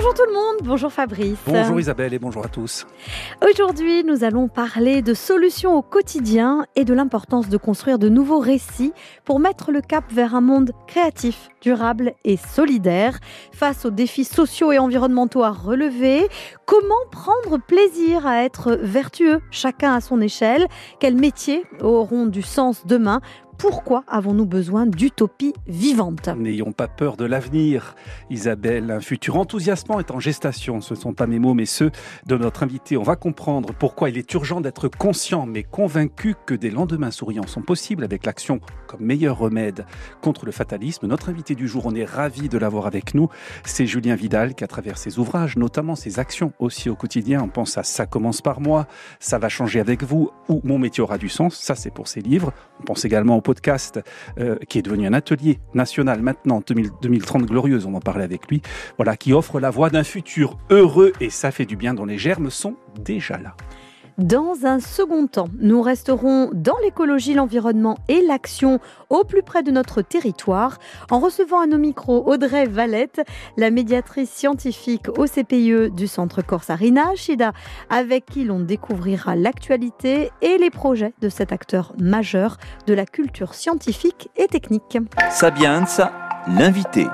Bonjour tout le monde, bonjour Fabrice. Bonjour Isabelle et bonjour à tous. Aujourd'hui, nous allons parler de solutions au quotidien et de l'importance de construire de nouveaux récits pour mettre le cap vers un monde créatif, durable et solidaire. Face aux défis sociaux et environnementaux à relever, comment prendre plaisir à être vertueux, chacun à son échelle? Quels métiers auront du sens demain pourquoi avons-nous besoin d'utopie vivante N'ayons pas peur de l'avenir, Isabelle. Un futur enthousiasmant est en gestation. Ce ne sont pas mes mots, mais ceux de notre invité. On va comprendre pourquoi il est urgent d'être conscient, mais convaincu que des lendemains souriants sont possibles avec l'action comme meilleur remède contre le fatalisme. Notre invité du jour, on est ravi de l'avoir avec nous. C'est Julien Vidal qui, à travers ses ouvrages, notamment ses actions aussi au quotidien, on pense à Ça commence par moi, Ça va changer avec vous ou Mon métier aura du sens. Ça, c'est pour ses livres. On pense également au podcast euh, qui est devenu un atelier national maintenant, 2030 glorieuse, on en parlait avec lui, voilà, qui offre la voie d'un futur heureux et ça fait du bien dont les germes sont déjà là. Dans un second temps, nous resterons dans l'écologie, l'environnement et l'action au plus près de notre territoire en recevant à nos micros Audrey Valette, la médiatrice scientifique au CPIE du Centre Corsarina, Shida, avec qui l'on découvrira l'actualité et les projets de cet acteur majeur de la culture scientifique et technique. Sabiens, l'invité.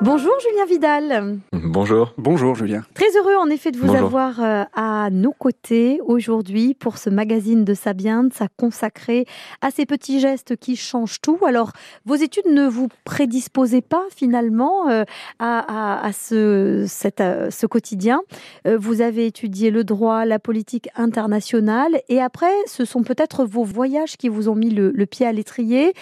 Bonjour Julien Vidal. Bonjour. Bonjour Julien. Très heureux en effet de vous avoir euh, à nos côtés aujourd'hui pour ce magazine de Sabiens, ça consacré à ces petits gestes qui changent tout. Alors, vos études ne vous prédisposaient pas finalement euh, à, ce, euh, ce quotidien. Vous avez étudié le droit, la politique internationale et après, ce sont peut-être vos voyages qui vous ont mis le, le pied à l'étrier.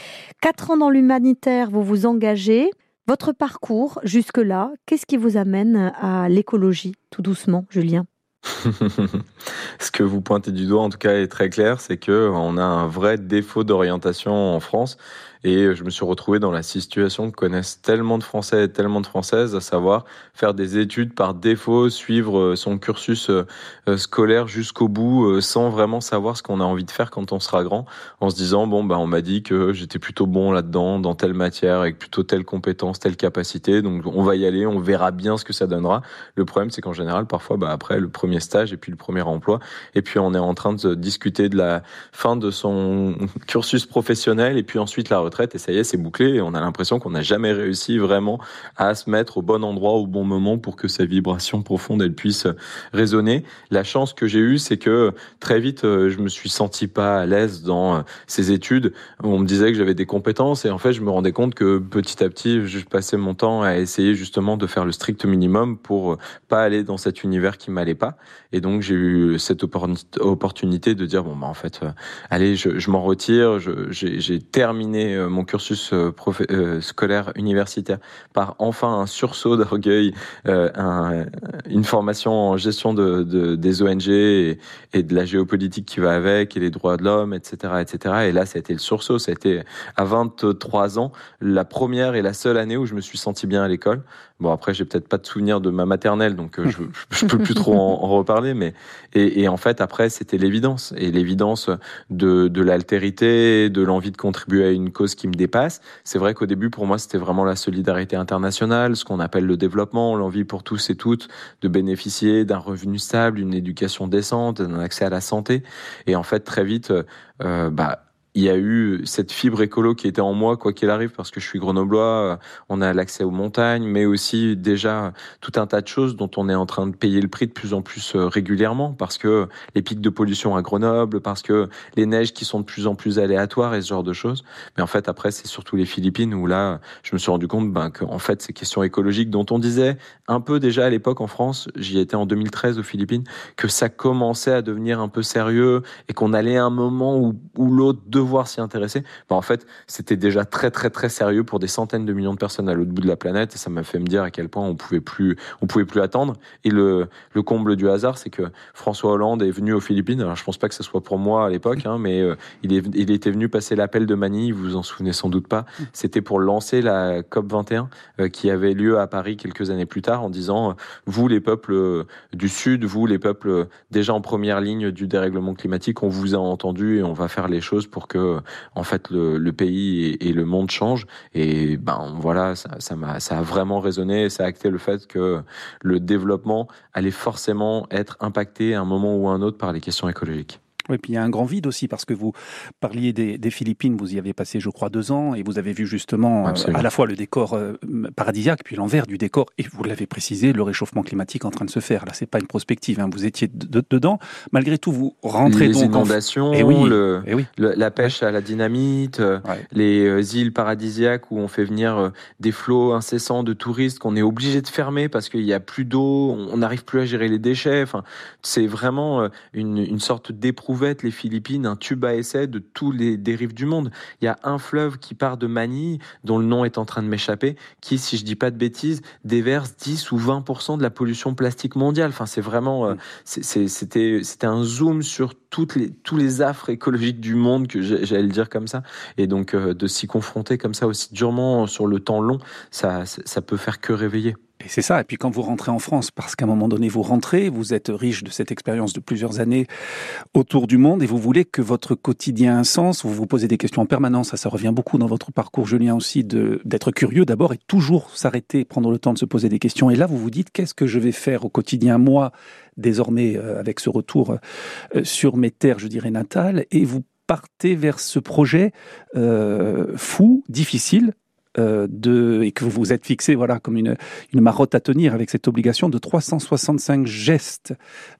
Quatre ans dans l'humanitaire, vous vous engagez. Votre parcours jusque-là, qu'est-ce qui vous amène à l'écologie, tout doucement, Julien? Ce que vous pointez du doigt, en tout cas, est très clair, c'est que on a un vrai défaut d'orientation en France et je me suis retrouvé dans la situation que connaissent tellement de Français et tellement de Françaises, à savoir faire des études par défaut, suivre euh, son cursus euh, euh, scolaire jusqu'au bout, sans vraiment savoir ce qu'on a envie de faire quand on sera grand, en se disant bon bah on m'a dit que j'étais plutôt bon là-dedans, dans telle matière, avec plutôt telle compétence, telle capacité, donc on va y aller, on verra bien ce que ça donnera. Le problème c'est qu'en général parfois bah après le premier stage et puis le premier emploi, et puis on est en train de discuter de la fin de son cursus professionnel et puis ensuite la retraite et ça y est, c'est bouclé. On a l'impression qu'on n'a jamais réussi vraiment à se mettre au bon endroit au bon moment pour que sa vibration profonde elle puisse résonner. La chance que j'ai eue, c'est que très vite, euh, je me suis senti pas à l'aise dans euh, ces études. On me disait que j'avais des compétences et en fait, je me rendais compte que petit à petit, je passais mon temps à essayer justement de faire le strict minimum pour euh, pas aller dans cet univers qui m'allait pas. Et donc, j'ai eu cette opportunité de dire bon bah en fait, allez, je m'en retire. J'ai terminé mon cursus euh, euh, scolaire universitaire par enfin un sursaut d'orgueil, euh, une formation en gestion de, des ONG et, de la géopolitique qui va avec et les droits de l'homme, etc., etc. Et là, ça a été le sursaut. Ça a été à 23 ans la première et la seule année où je me suis senti bien à l'école. Bon, après, j'ai peut-être pas de souvenir de ma maternelle, donc je, je peux plus trop en, reparler. Mais et, et en fait, après, c'était l'évidence et l'évidence de, de l'altérité, de l'envie de contribuer à une cause qui me dépasse. C'est vrai qu'au début, pour moi, c'était vraiment la solidarité internationale, ce qu'on appelle le développement, l'envie pour tous et toutes de bénéficier d'un revenu stable, d'une éducation décente, d'un accès à la santé. Et en fait, très vite, euh, bah, il y a eu cette fibre écolo qui était en moi, quoi qu'il arrive, parce que je suis grenoblois, euh, on a l'accès aux montagnes, mais aussi déjà tout un tas de choses dont on est en train de payer le prix de plus en plus euh, régulièrement, parce que les pics de pollution à Grenoble, parce que les neiges qui sont de plus en plus aléatoires et ce genre de choses. Mais en fait, après, c'est surtout les Philippines où là, je me suis rendu compte ben, qu'en fait, ces questions écologiques dont on disait un peu déjà à l'époque en France, j'y étais en 2013 aux Philippines, que ça commençait à devenir un peu sérieux et qu'on allait à un moment où, où l'autre devoir s'y intéresser, bah en fait, c'était déjà très très très sérieux pour des centaines de millions de personnes à l'autre bout de la planète et ça m'a fait me dire à quel point on pouvait plus on pouvait plus attendre et le, le comble du hasard, c'est que François Hollande est venu aux Philippines. Alors je pense pas que ce soit pour moi à l'époque hein, mais euh, il était venu passer l'appel de Manille, vous vous en souvenez sans doute pas. C'était pour lancer la COP 21 euh, qui avait lieu à Paris quelques années plus tard en disant euh, vous les peuples du sud, vous les peuples déjà en première ligne du dérèglement climatique, on vous a entendu et on va faire les choses pour que en fait le, pays et, le monde changent. Et ben voilà, ça, m'a, ça a vraiment résonné. Ça a acté le fait que le développement allait forcément être impacté à un moment ou à un autre par les questions écologiques. Oui, puis il y a un grand vide aussi parce que vous parliez des, Philippines, vous y avez passé, je crois, deux ans et vous avez vu justement euh, à la fois le décor euh, paradisiaque puis l'envers du décor et vous l'avez précisé, le réchauffement climatique en train de se faire. Là, c'est pas une prospective, hein, vous étiez dedans. Malgré tout, vous rentrez les donc inondations, et oui, et oui. la pêche à la dynamite, euh, les îles paradisiaques où on fait venir des flots incessants de touristes qu'on est obligé de fermer parce qu'il y a plus d'eau, on n'arrive plus à gérer les déchets. Enfin, c'est vraiment une, une sorte les Philippines, un tube à essai de tous les dérives du monde. Il y a un fleuve qui part de Manille, dont le nom est en train de m'échapper, qui, si je dis pas de bêtises, déverse 10 ou 20% de la pollution plastique mondiale. Enfin, c'est vraiment, euh, c'était, c'était un zoom sur toutes les, tous les affres écologiques du monde, que j'allais le dire comme ça. Et donc, euh, de s'y confronter comme ça aussi durement sur le temps long, ça, ça peut faire que réveiller. Et c'est ça. Et puis quand vous rentrez en France, parce qu'à un moment donné, vous rentrez, vous êtes riche de cette expérience de plusieurs années autour du monde et vous voulez que votre quotidien ait un sens. Vous vous posez des questions en permanence. Ça, ça revient beaucoup dans votre parcours, Julien, aussi, d'être curieux d'abord et toujours s'arrêter, prendre le temps de se poser des questions. Et là, vous vous dites, qu'est-ce que je vais faire au quotidien, moi, désormais, euh, avec ce retour euh, sur mes terres, je dirais, natales? Et vous partez vers ce projet euh, fou, difficile, euh, de, et que vous vous êtes fixé voilà, comme une, une marotte à tenir avec cette obligation de 365 gestes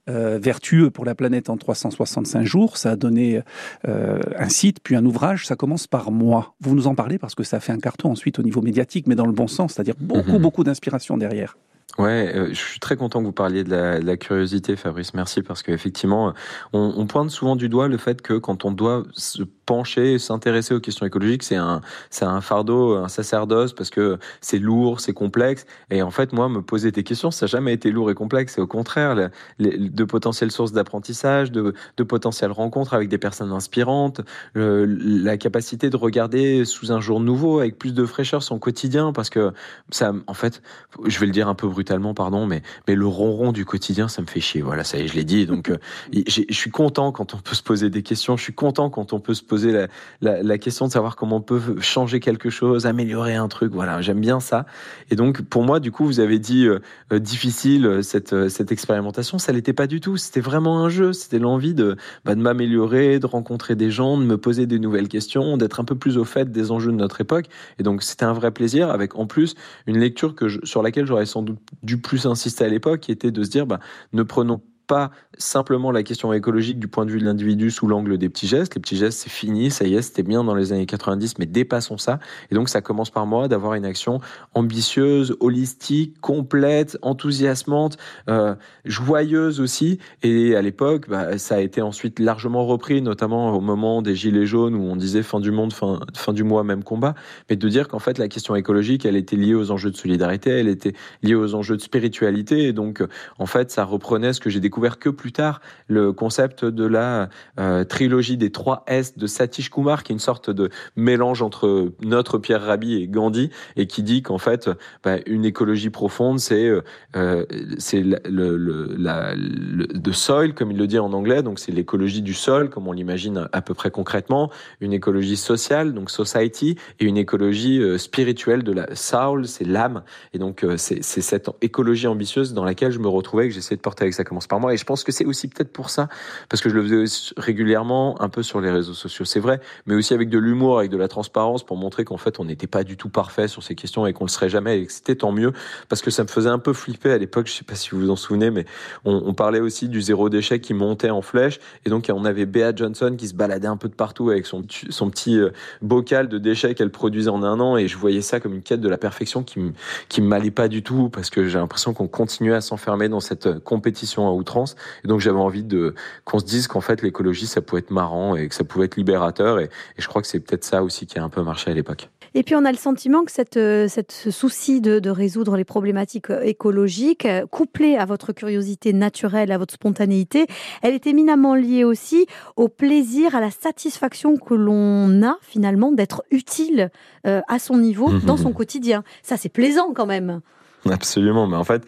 euh, vertueux pour la planète en 365 jours. Ça a donné euh, un site, puis un ouvrage. Ça commence par moi. Vous nous en parlez parce que ça fait un carton ensuite au niveau médiatique, mais dans le bon sens, c'est-à-dire beaucoup, mhm. beaucoup d'inspiration derrière. Ouais, euh, je suis très content que vous parliez de la, curiosité, Fabrice. Merci parce qu'effectivement, on, on, pointe souvent du doigt le fait que quand on doit se pencher, s'intéresser aux questions écologiques, c'est un, c'est un fardeau, un sacerdoce parce que c'est lourd, c'est complexe. Et en fait, moi, me poser des questions, ça n'a jamais été lourd et complexe. C'est au contraire de potentielles sources d'apprentissage, de potentielles rencontres avec des personnes inspirantes, la capacité de regarder sous un jour nouveau avec plus de fraîcheur son quotidien parce que ça, en fait, je vais le dire un peu brutalement, pardon, mais, mais le ronron du quotidien, ça me fait chier. Voilà, ça y est, je l'ai dit. Donc, euh, je suis content quand on peut se poser des questions. Je suis content quand on peut se poser la, question de savoir comment on peut changer quelque chose, améliorer un truc. Voilà, j'aime bien ça. Et donc, pour moi, du coup, vous avez dit euh, euh, difficile cette, cette expérimentation. Ça l'était pas du tout. C'était vraiment un jeu. C'était l'envie de, bah, de m'améliorer, de rencontrer des gens, de me poser des nouvelles questions, d'être un peu plus au fait des enjeux de notre époque. Et donc, c'était un vrai plaisir avec en plus une lecture que sur laquelle j'aurais sans doute dû plus insister à l'époque, qui était de se dire, bah, ne prenons pas simplement la question écologique du point de vue de l'individu sous l'angle des petits gestes. Les petits gestes, c'est fini, ça y est, c'était bien dans les années 90, mais dépassons ça. Et donc, ça commence par moi d'avoir une action ambitieuse, holistique, complète, enthousiasmante, euh, joyeuse aussi. Et à l'époque, bah, ça a été ensuite largement repris, notamment au moment des Gilets jaunes où on disait fin du monde, fin, fin du mois, même combat. Mais de dire qu'en fait, la question écologique, elle était liée aux enjeux de solidarité, elle était liée aux enjeux de spiritualité. Et donc, en fait, ça reprenait ce que j'ai découvert découvert que plus tard le concept de la euh, trilogie des trois S de Satish Kumar, qui est une sorte de mélange entre notre Pierre Rabhi et Gandhi, et qui dit qu'en fait, bah, une écologie profonde, c'est euh, euh le, le, la, le soil, comme il le dit en anglais, donc c'est l'écologie du sol, comme on l'imagine à peu près concrètement, une écologie sociale, donc society, et une écologie spirituelle de la soul, c'est l'âme, et donc c'est cette écologie ambitieuse dans laquelle je me retrouvais, que j'essaie de porter avec. Ça commence par moi et je pense que c'est aussi peut-être pour ça, parce que je le faisais régulièrement un peu sur les réseaux sociaux, c'est vrai, mais aussi avec de l'humour, avec de la transparence pour montrer qu'en fait on n'était pas du tout parfait sur ces questions et qu'on le serait jamais et c'était tant mieux, parce que ça me faisait un peu flipper à l'époque, je sais pas si vous vous en souvenez, mais on, parlait aussi du zéro déchet qui montait en flèche et donc on avait Bea Johnson qui se baladait un peu de partout avec son, petit euh, bocal de déchets qu'elle produisait en un an et je voyais ça comme une quête de la perfection qui me, qui m'allait pas du tout parce que j'ai l'impression qu'on continuait à s'enfermer dans cette euh, compétition à outrance et donc j'avais envie de qu'on se dise qu'en fait l'écologie ça pouvait être marrant et que ça pouvait être libérateur. Et, je crois que c'est peut-être ça aussi qui a un peu marché à l'époque. Et puis on a le sentiment que cette, euh, cette ce souci de, de, résoudre les problématiques euh, écologiques, euh, couplé à votre curiosité naturelle, à votre spontanéité, elle est éminemment liée aussi au plaisir, à la satisfaction que l'on a finalement d'être utile à son niveau dans son quotidien. Ça c'est plaisant quand même. Absolument, mais en fait,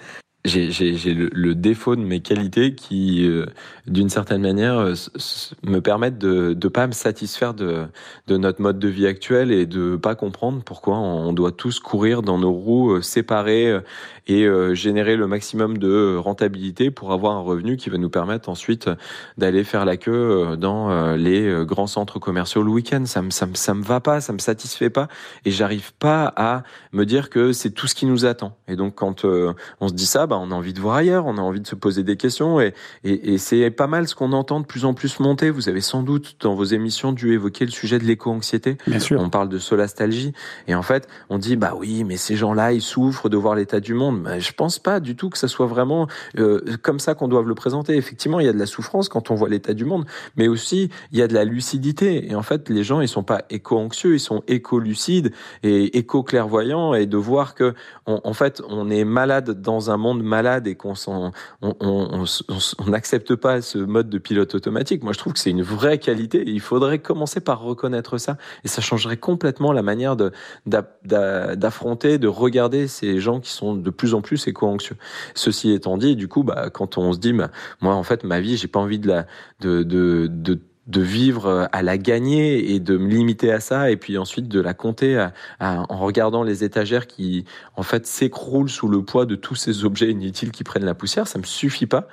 j'ai le, le, défaut de mes qualités qui, euh, d'une certaine manière, euh, me permettent de ne pas me satisfaire de, notre mode de vie actuel et de pas comprendre pourquoi on doit tous courir dans nos roues euh, séparées et générer le maximum de rentabilité pour avoir un revenu qui va nous permettre ensuite d'aller faire la queue dans les grands centres commerciaux le week-end. Ça me, ça, me, ça me va pas, ça me satisfait pas et j'arrive pas à me dire que c'est tout ce qui nous attend. Et donc quand on se dit ça, bah, on a envie de voir ailleurs, on a envie de se poser des questions et, et, et c'est pas mal ce qu'on entend de plus en plus monter. Vous avez sans doute dans vos émissions dû évoquer le sujet de l'éco-anxiété. Bien sûr. On parle de solastalgie et en fait on dit bah oui mais ces gens-là ils souffrent de voir l'état du monde. Mais je pense pas du tout que ça soit vraiment euh, comme ça qu'on doit le présenter. Effectivement il y a de la souffrance quand on voit l'état du monde, mais aussi il y a de la lucidité et en fait les gens ils sont pas éco-anxieux, ils sont éco-lucides et éco-clairvoyants et de voir que en fait on est malade dans un monde malade et qu'on on n'accepte pas ce mode de pilote automatique. Moi, je trouve que c'est une vraie qualité. il faudrait commencer par reconnaître ça. Et ça changerait complètement la manière d'affronter, de, regarder ces gens qui sont de plus en plus éco-anxieux. Ceci étant dit, du coup, bah, quand on se dit, moi, en fait, ma vie, j'ai pas envie de la, de, de, de de vivre euh, à la gagner et de me limiter à ça et puis ensuite de la compter en regardant les étagères qui en fait s'écroulent sous le poids de tous ces objets inutiles qui prennent la poussière ça me suffit pas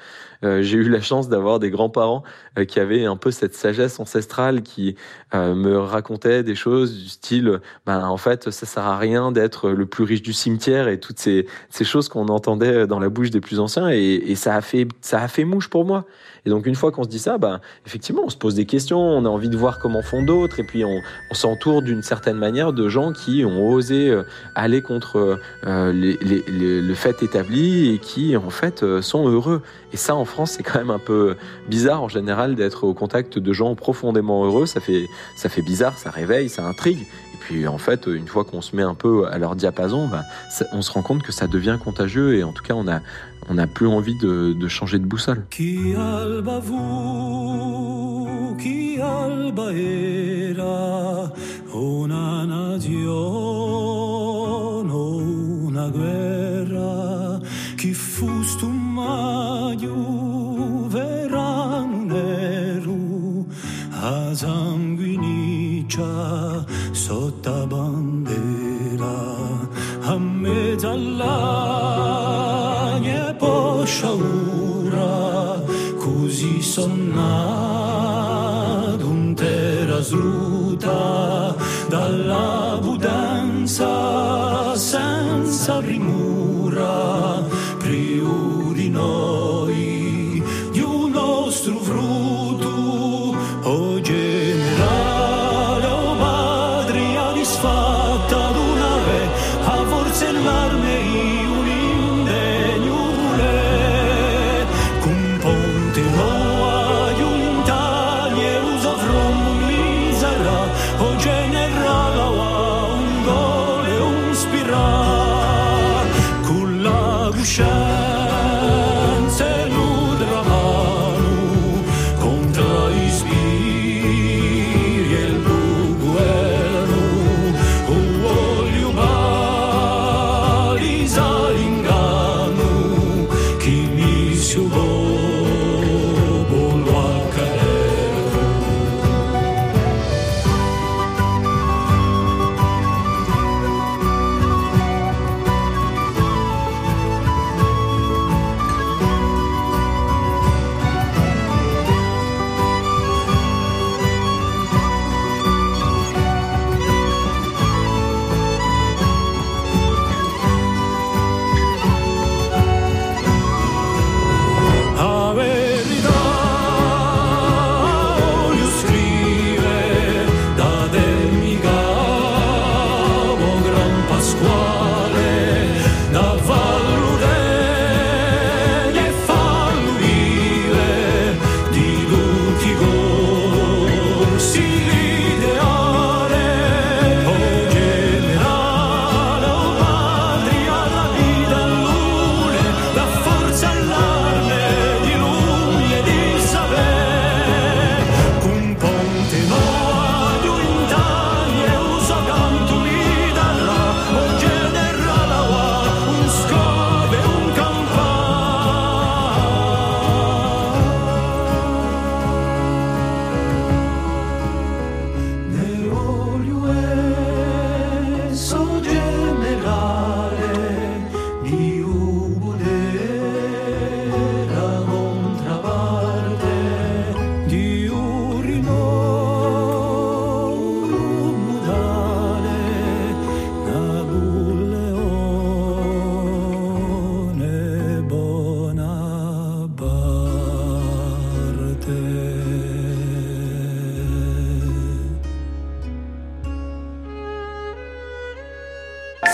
euh, j'ai eu la chance d'avoir des grands-parents euh, qui avaient un peu cette sagesse ancestrale qui me racontaient des choses du style, ben en fait, ça sert à rien d'être le plus riche du cimetière et toutes ces, ces choses qu'on entendait dans la bouche des plus anciens et, et, ça a fait ça a fait mouche pour moi. Et donc une fois qu'on se dit ça, ben effectivement, on se pose des questions, on a envie de voir comment font d'autres et puis on, s'entoure d'une certaine manière de gens qui ont osé aller contre les, le fait établi et qui en fait sont heureux. Et ça, en France, c'est quand même un peu bizarre en général d'être au contact de gens profondément heureux. Ça fait, ça fait bizarre, ça réveille, ça intrigue. Et puis, en fait, une fois qu'on se met un peu à leur diapason, bah, on se rend compte que ça devient contagieux. Et en tout cas, on on n'a plus envie de, changer de boussole. Sotto bandera a mezzo all'agne ora così sonnato un terra sruta dalla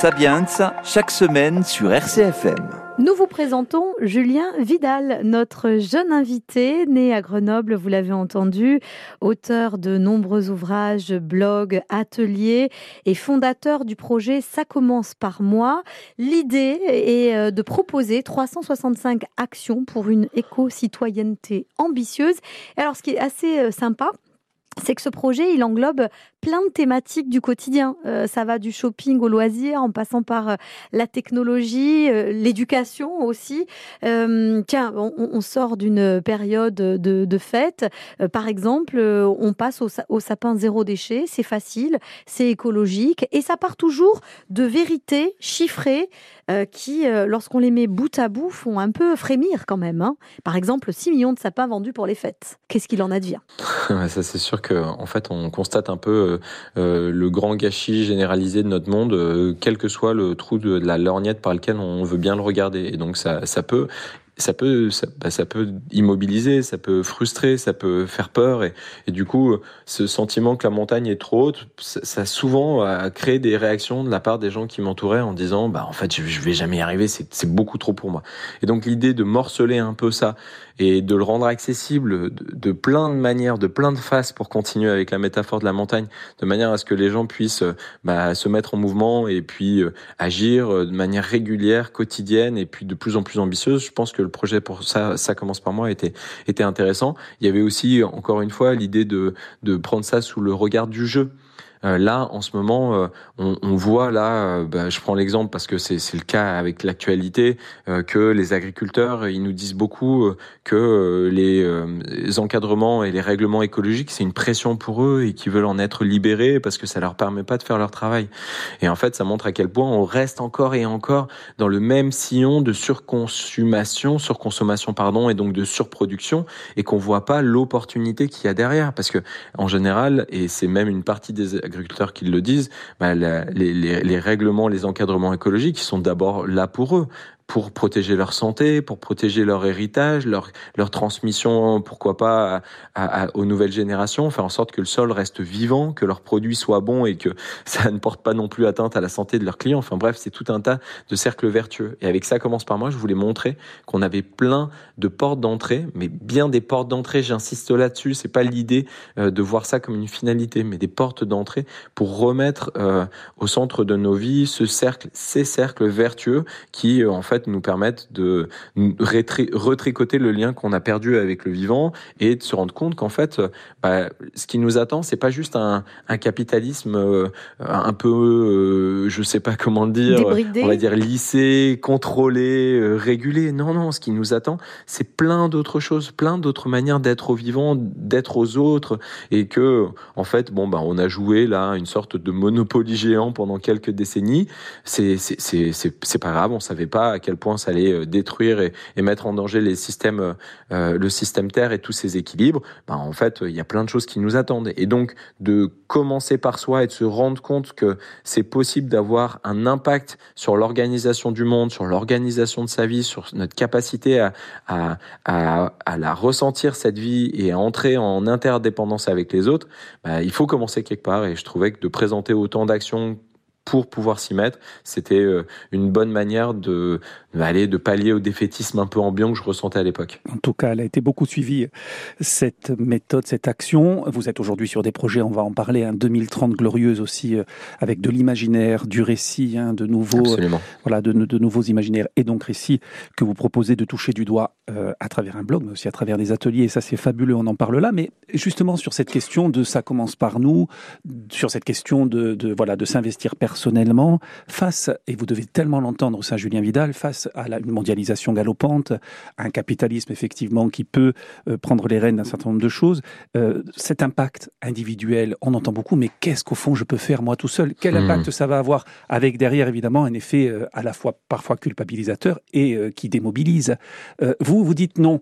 Sapiens chaque semaine sur RCFM. Nous vous présentons Julien Vidal, notre jeune invité, né à Grenoble, vous l'avez entendu, auteur de nombreux ouvrages, blogs, ateliers et fondateur du projet Ça commence par moi. L'idée est euh, de proposer 365 actions pour une éco-citoyenneté ambitieuse. Alors ce qui est assez euh, sympa, c'est que ce projet, il englobe plein de thématiques du quotidien. Euh, ça va du shopping au loisir, en passant par euh, la technologie, euh, l'éducation aussi. tiens, on, sort d'une période de, de fête. par exemple, on passe au, sapin zéro déchet. C'est facile, c'est écologique, et ça part toujours de vérités chiffrées qui, lorsqu'on les met bout à bout, font un peu frémir quand même. Hein. Par exemple, 6 millions de sapins vendus pour les fêtes. Qu'est-ce qu'il en advient Ça, c'est sûr que, en fait, on constate un peu euh, euh, le grand gâchis généralisé de notre monde, euh, quel que soit le trou de, la lorgnette par lequel on veut bien le regarder. Et donc ça, ça peut ça peut, ça, bah, peut immobiliser, ça peut frustrer, ça peut faire peur. Et, du coup, ce sentiment que la montagne est trop haute, ça, souvent a créé des réactions de la part des gens qui m'entouraient en disant, bah, en fait, je, je vais jamais y arriver, c'est beaucoup trop pour moi. Et donc, l'idée de morceler un peu ça et de le rendre accessible de, plein de manières, de plein de faces pour continuer avec la métaphore de la montagne, de manière à ce que les gens puissent bah, se mettre en mouvement et puis euh, agir euh, de manière régulière, quotidienne et puis de plus en plus ambitieuse. Je pense que le projet pour ça, ça commence par moi, était, était intéressant. Il y avait aussi, encore une fois, l'idée de, de prendre ça sous le regard du jeu. Euh, là, en ce moment, euh, on, voit là, euh, bah, je prends l'exemple parce que c'est le cas avec l'actualité, que les agriculteurs, ils nous disent beaucoup que les, encadrements et les règlements écologiques, c'est une pression pour eux et qu'ils veulent en être libérés parce que ça leur permet pas de faire leur travail. Et en fait, ça montre à quel point on reste encore et encore dans le même sillon de surconsommation, surconsommation pardon, et donc de surproduction, et qu'on voit pas l'opportunité qu'il y a derrière, parce que en général, et c'est même une partie des agriculteurs qui le disent, bah, les, les, règlements, les encadrements écologiques, sont d'abord là pour eux pour protéger leur santé, pour protéger leur héritage, leur, leur transmission, pourquoi pas, aux nouvelles générations, faire en sorte que le sol reste vivant, que leurs produits soient bons et que ça ne porte pas non plus atteinte à la santé de leurs clients. Enfin bref, c'est tout un tas de cercles vertueux. Et avec ça commence par moi, je voulais montrer qu'on avait plein de portes d'entrée, mais bien des portes d'entrée, j'insiste là-dessus, c'est pas l'idée euh, de voir ça comme une finalité, mais des portes d'entrée pour remettre euh, au centre de nos vies ce cercle, ces cercles vertueux qui, euh, en fait, nous permettent de retricoter le lien qu'on a perdu avec le vivant et de se rendre compte qu'en fait, bah, ce qui nous attend, c'est pas juste un, un capitalisme euh, un peu, euh, je sais pas comment le dire, Débridé. on va dire lissé, contrôlé, euh, régulé. Non, non, ce qui nous attend, c'est plein d'autres choses, plein d'autres manières d'être au vivant, d'être aux autres, et que, en fait, bon, bah, on a joué là une sorte de monopoly géant pendant quelques décennies. C'est, c'est, pas grave, on savait pas à quel point ça allait euh, détruire et, mettre en danger les systèmes, euh, euh, le système Terre et tous ses équilibres, ben en fait, il y a plein de choses qui nous attendent. Et donc, de commencer par soi et de se rendre compte que c'est possible d'avoir un impact sur l'organisation du monde, sur l'organisation de sa vie, sur notre capacité à, à, à, à, la ressentir, cette vie, et à entrer en interdépendance avec les autres, ben, il faut commencer quelque part. Et je trouvais que de présenter autant d'actions pour pouvoir s'y mettre. C'était euh, une bonne manière de, aller de pallier au défaitisme un peu ambiant que je ressentais à l'époque. En tout cas, elle a été beaucoup suivie, cette méthode, cette action. Vous êtes aujourd'hui sur des projets, on va en parler, un 2030 glorieuse aussi, euh, avec de l'imaginaire, du récit, hein, de nouveaux, euh, voilà, de, de, nouveaux imaginaires et donc récits que vous proposez de toucher du doigt à travers un blog, mais aussi à travers des ateliers. Et ça, c'est fabuleux, on en parle là. Mais justement, sur cette question de ça commence par nous, sur cette question de, de voilà, de s'investir personnellement, personnellement, face, et vous devez tellement l'entendre, ça, Julien Vidal, face à la, une mondialisation galopante, à un capitalisme effectivement qui peut euh, prendre les rênes d'un certain nombre de choses, euh, cet impact individuel, on entend beaucoup, mais qu'est-ce qu'au fond je peux faire moi tout seul? Quel hmm. impact ça va avoir Avec derrière évidemment un effet euh, à la fois parfois culpabilisateur et qui démobilise? Vous, vous dites non.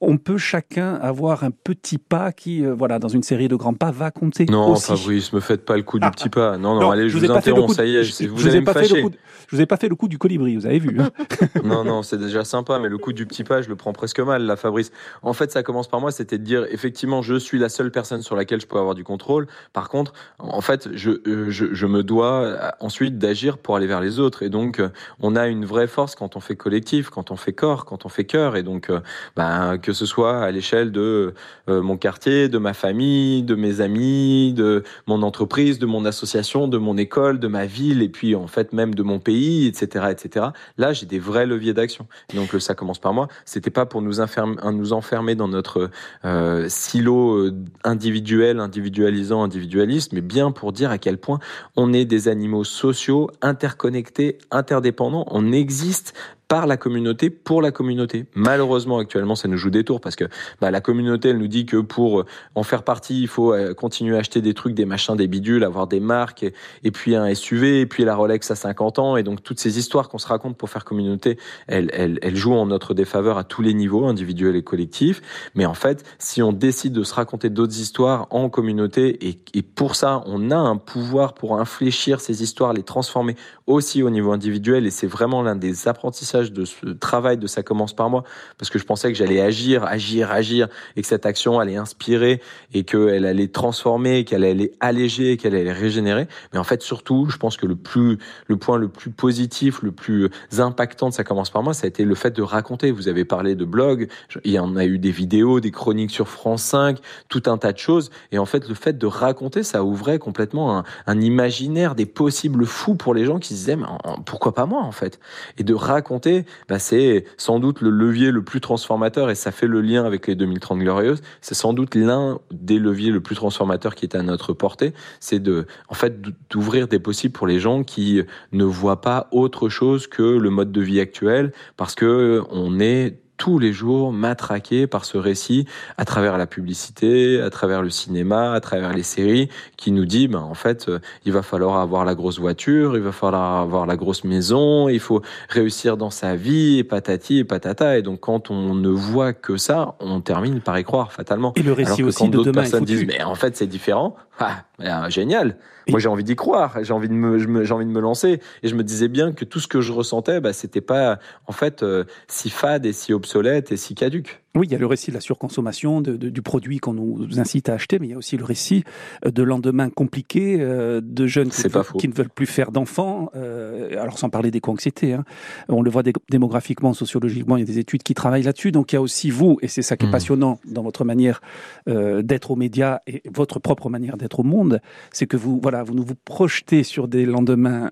on peut chacun avoir un petit pas qui, voilà, dans une série de grands pas, va compter. Non, aussi. Fabrice, me faites pas le coup du ah, petit pas. Non, non, allez, je vous, m'interrompt, ça y est, vous, allez me fâcher. Je vous ai pas fait le coup du colibri, vous avez vu. Hein. non, non, c'est déjà sympa, mais le coup du petit pas, je le prends presque mal, là, Fabrice. En fait, ça commence par moi, c'était de dire, effectivement, je suis la seule personne sur laquelle je peux avoir du contrôle. Par contre, en fait, je, euh, je, je me dois euh, ensuite d'agir pour aller vers les autres. Et donc, euh, on a une vraie force quand on fait collectif, quand on fait corps, quand on fait cœur. Et donc, ben, que ce soit à l'échelle de mon quartier, de ma famille, de mes amis, de mon entreprise, de mon association, de mon école, de ma ville, et puis en fait même de mon pays etc., etc. Là, j'ai des vrais leviers d'action. Donc, ça commence par moi. C'était pas pour nous enfermer, nous enfermer dans notre euh, silo euh, individuel, individualisant, individualiste, mais bien pour dire à quel point on est des animaux sociaux, interconnectés, interdépendants. On existe par la communauté pour la communauté. Malheureusement, actuellement, ça nous joue des tours parce que bah, la communauté, elle nous dit que pour en faire partie, il faut euh, continuer à acheter des trucs, des machins, des bidules, avoir des marques, et, puis un SUV, et puis la Rolex à 50 ans, et donc toutes ces histoires qu'on se raconte pour faire communauté, elles, elles, elles jouent en notre défaveur à tous les niveaux, individuels et collectifs. Mais en fait, si on décide de se raconter d'autres histoires en communauté, et, et pour ça, on a un pouvoir pour infléchir ces histoires, les transformer aussi au niveau individuel, et c'est vraiment l'un des apprentissages de ce travail de ça commence par moi, parce que je pensais que j'allais agir, agir, agir, et que cette action allait inspirer, et qu'elle allait transformer, qu'elle allait alléger, qu'elle allait régénérer. Mais en fait, surtout, je pense que le plus, le point le plus positif, le plus impactant de ça commence par moi, ça a été le fait de raconter. Vous avez parlé de blog, il y en a eu des vidéos, des chroniques sur France 5, tout un tas de choses. Et en fait, le fait de raconter, ça ouvrait complètement un, un imaginaire des possibles fous pour les gens qui se disaient, mais pourquoi pas moi, en fait? Et de raconter bah, c'est sans doute le levier le plus transformateur et ça fait le lien avec les 2030 glorieuses. C'est sans doute l'un des leviers le plus transformateur qui est à notre portée. C'est de, en fait, d'ouvrir des possibles pour les gens qui ne voient pas autre chose que le mode de vie actuel parce que on est tous les jours matraqué par ce récit à travers la publicité, à travers le cinéma, à travers les séries, qui nous dit, ben, en fait, euh, il va falloir avoir la grosse voiture, il va falloir avoir la grosse maison, il faut réussir dans sa vie, et patati et patata. Et donc, quand on ne voit que ça, on termine par y croire fatalement. Et le récit aussi de demain personnes disent, mais en fait, c'est différent. Ah, ben, génial. Moi, j'ai envie d'y croire, j'ai envie de me, j'ai envie de me lancer. Et je me disais bien que tout ce que je ressentais, bah, c'était pas, en fait, euh, si fade et si obsolète et si caduque. Oui, il y a le récit de la surconsommation de, du produit qu'on nous incite à acheter, mais il y a aussi le récit euh, de lendemains compliqués, euh, de jeunes qui, qui, ne veulent plus faire d'enfants. Euh, alors sans parler d'éco-anxiété, hein. on le voit démographiquement, sociologiquement, il y a des études qui travaillent là-dessus. Donc il y a aussi vous, et c'est ça qui est mmh. passionnant dans votre manière d'être aux médias et votre propre manière d'être au monde, c'est que vous, voilà, vous nous vous projetez sur des lendemains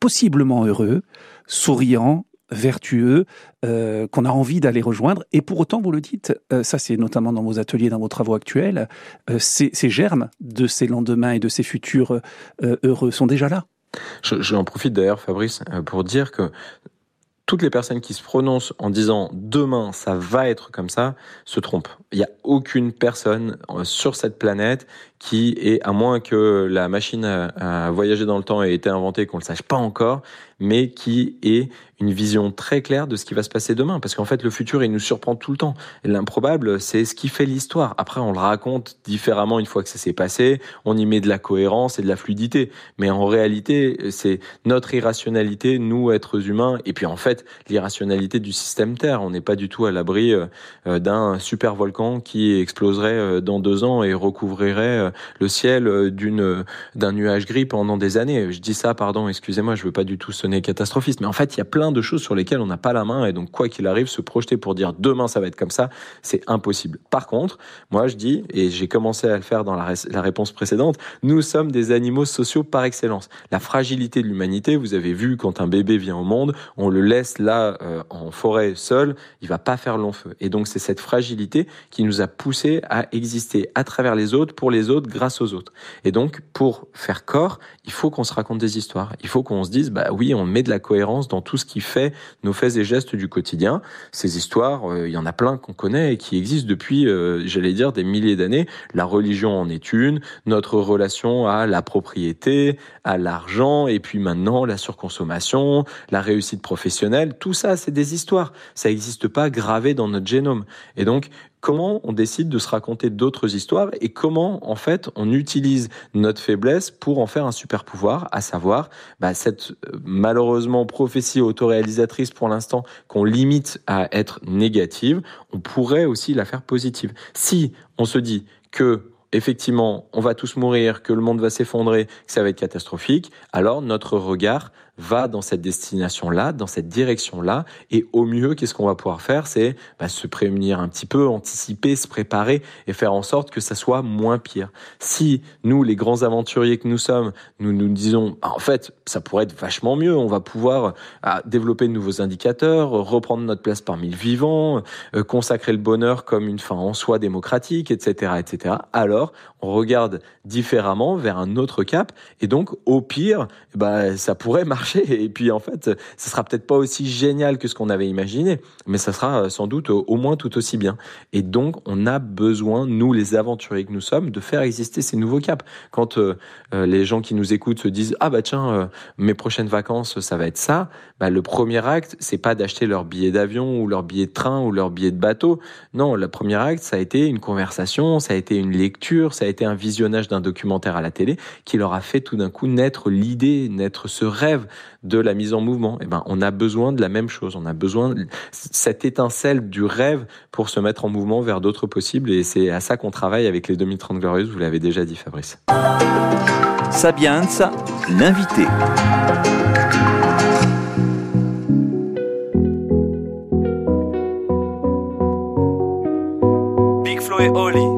possiblement heureux, souriants, vertueux euh, qu'on a envie d'aller rejoindre. Et pour autant, vous le dites, euh, ça c'est notamment dans vos ateliers, dans vos travaux actuels, euh, ces, germes de ces lendemains et de ces futurs heureux sont déjà là. J'en profite d'ailleurs, Fabrice, pour dire que toutes les personnes qui se prononcent en disant demain ça va être comme ça se trompent. Il n'y a aucune personne sur cette planète qui est, à moins que la machine à, voyager dans le temps ait été inventée, qu'on ne le sache pas encore, mais qui ait une vision très claire de ce qui va se passer demain. Parce qu'en fait, le futur, il nous surprend tout le temps. L'improbable, c'est ce qui fait l'histoire. Après, on le raconte différemment une fois que ça s'est passé, on y met de la cohérence et de la fluidité. Mais en réalité, c'est notre irrationalité, nous, êtres humains, et puis en fait, l'irrationalité du système Terre. On n'est pas du tout à l'abri euh, d'un super volcan qui exploserait euh, dans deux ans et recouvrirait euh, le ciel euh, euh, d'un nuage gris pendant des années. Je dis ça, pardon, excusez-moi, je veux pas du tout sonner catastrophiste, mais en fait, il y a plein de choses sur lesquelles on n'a pas la main et donc quoi qu'il arrive, se projeter pour dire demain ça va être comme ça, c'est impossible. Par contre, moi je dis et j'ai commencé à le faire dans la, la réponse précédente, nous sommes des animaux sociaux par excellence. La fragilité de l'humanité, vous avez vu quand un bébé vient au monde, on le laisse là en forêt seul, il va pas faire long feu. Et donc c'est cette fragilité qui nous a poussé à exister à travers les autres, pour les autres grâce aux autres. Et donc, pour faire corps, il faut qu'on se raconte des histoires. Il faut qu'on se dise, bah oui, on met de la cohérence dans tout ce qui fait nos faits et gestes du quotidien. Ces histoires, euh, il y en a plein qu'on connaît et qui existent depuis, euh, j'allais dire, des milliers d'années. La religion en est une, notre relation à la propriété, à l'argent, et puis maintenant la surconsommation, la réussite professionnelle. Tout ça, c'est des histoires. Ça n'existe pas gravé dans notre génome. Et donc, comment on décide de se raconter d'autres histoires et comment en fait on utilise notre faiblesse pour en faire un super pouvoir, à savoir bah, cette euh, malheureusement prophétie autoréalisatrice pour l'instant qu'on limite à être négative, on pourrait aussi la faire positive. Si on se dit que effectivement, on va tous mourir, que le monde va s'effondrer, que ça va être catastrophique, alors notre regard va dans cette destination-là, dans cette direction-là, et au mieux, qu'est-ce qu'on va pouvoir faire? C'est bah, se prémunir un petit peu, anticiper, se préparer et faire en sorte que ça soit moins pire. Si nous, les grands aventuriers que nous sommes, nous nous disons, bah, en fait, ça pourrait être vachement mieux, on va pouvoir ah, développer de nouveaux indicateurs, reprendre notre place parmi le vivant, euh, consacrer le bonheur comme une fin en soi démocratique, etc., etc. Alors, on regarde différemment vers un autre cap, et donc, au pire, bah, ça pourrait marcher et puis en fait, ça sera peut-être pas aussi génial que ce qu'on avait imaginé, mais ça sera euh, sans doute au moins tout aussi bien. Et donc, on a besoin, nous les aventuriers que nous sommes, de faire exister ces nouveaux caps. Quand euh, euh, les gens qui nous écoutent se disent ah bah tiens, mes prochaines vacances, ça va être ça. Bah, le premier acte, c'est pas d'acheter leur billet d'avion ou leur billet de train ou leur billet de bateau. Non, le premier acte, ça a été une conversation, ça a été une lecture, ça a été un visionnage d'un documentaire à la télé qui leur a fait tout d'un coup naître l'idée, naître ce rêve de la mise en mouvement. Eh ben, on a besoin de la même chose. On a besoin de cette étincelle du rêve pour se mettre en mouvement vers d'autres possibles. Et c'est à ça qu'on travaille avec les 2030 Glorieuses. Vous l'avez déjà dit, Fabrice. Sabiens, l'invité. Big Flo et Oli,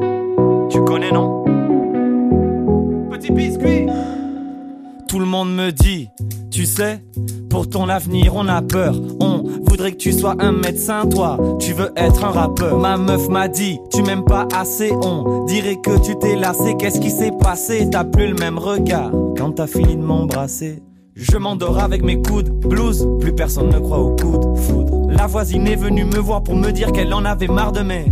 Tout le monde me dit tu sais, pour ton avenir, on a peur. On voudrait que tu sois un médecin, toi. Tu veux être un rappeur. Ma meuf m'a dit, tu m'aimes pas assez. On dirait que tu t'es lassé. Qu'est-ce qui s'est passé? T'as plus le même regard quand t'as fini de m'embrasser. Je m'endors avec mes coudes, blues, plus personne ne croit aux coudes, foudre. La voisine est venue me voir pour me dire qu'elle en avait marre de mes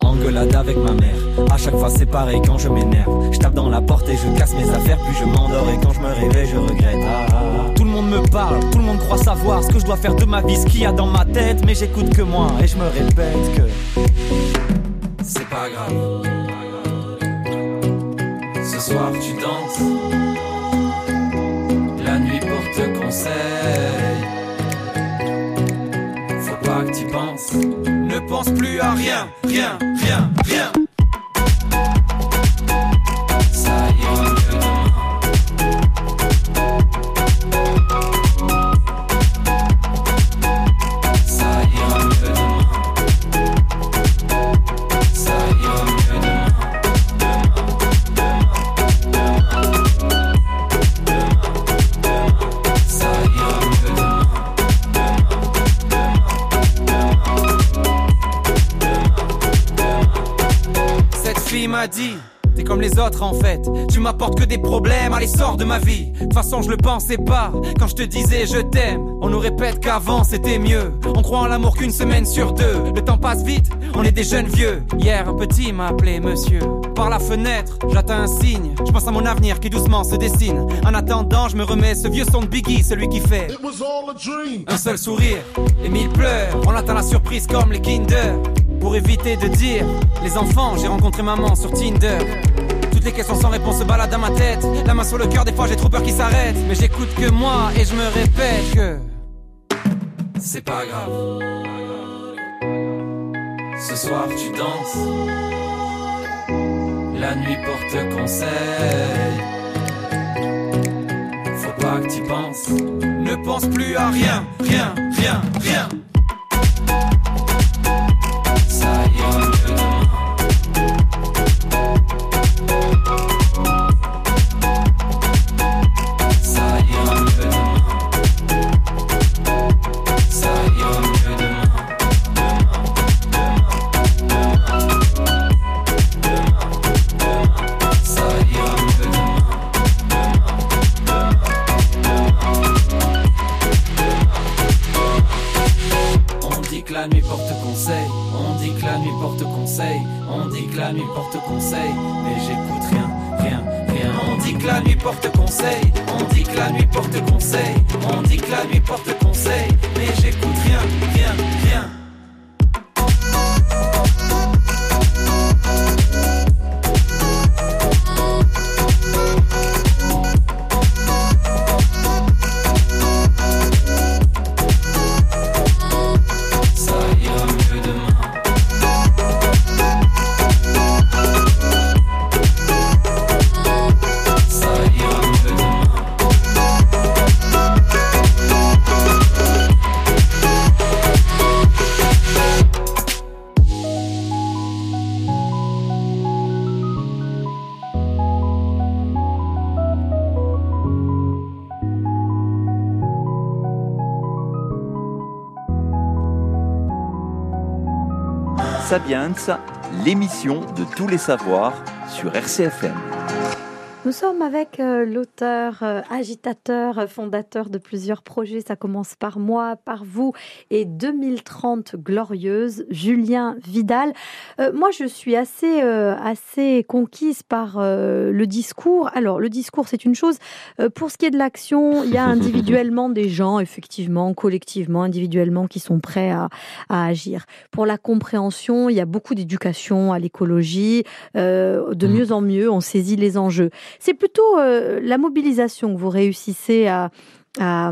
engueulade avec ma mère. À chaque fois c'est pareil quand je m'énerve. Je tape dans la porte et je casse mes affaires, puis je m'endors et quand je me réveille je regrette. Ah, ah, ah. Tout le monde me parle, tout le monde croit savoir ce que je dois faire de ma vie, ce qu'il y a dans ma tête, mais j'écoute que moi et je me répète que c'est pas grave. Ce soir tu danses, la nuit pour te conseiller. Faut pas que tu penses, ne pense plus à rien, rien, rien, rien. En fait, tu m'apportes que des problèmes, allez sors de ma vie. De toute façon je le pensais pas, quand je te disais je t'aime. On nous répète qu'avant c'était mieux, on croit en l'amour qu'une semaine sur deux. Le temps passe vite, on est des jeunes vieux. Hier un petit m'a appelé monsieur. Par la fenêtre, j'attends un signe, je pense à mon avenir qui doucement se dessine. En attendant je me remets ce vieux son de Biggie, celui qui fait un seul sourire et mille pleurs. On attend la surprise comme les Kinder. Pour éviter de dire les enfants, j'ai rencontré maman sur Tinder. Les questions sans réponse se baladent dans ma tête. La main sur le cœur, des fois j'ai trop peur qu'il s'arrête. Mais j'écoute que moi et je me répète que c'est pas grave. Ce soir tu danses. La nuit porte conseil. Faut pas que tu penses. Ne pense plus à rien, rien, rien, rien. Sapiens, l'émission de tous les savoirs sur RCFM. Nous sommes avec euh, l'auteur, euh, agitateur, euh, fondateur de plusieurs projets. Ça commence par moi, par vous et 2030 glorieuse, Julien Vidal. moi, je suis assez, assez conquise par le discours. Alors, le discours, c'est une chose. pour ce qui est de l'action, il y a individuellement des gens, effectivement, collectivement, individuellement, qui sont prêts à, à agir. Pour la compréhension, il y a beaucoup d'éducation à l'écologie. de mmh. mieux en mieux, on saisit les enjeux. C'est plutôt euh, la mobilisation que vous réussissez à, à,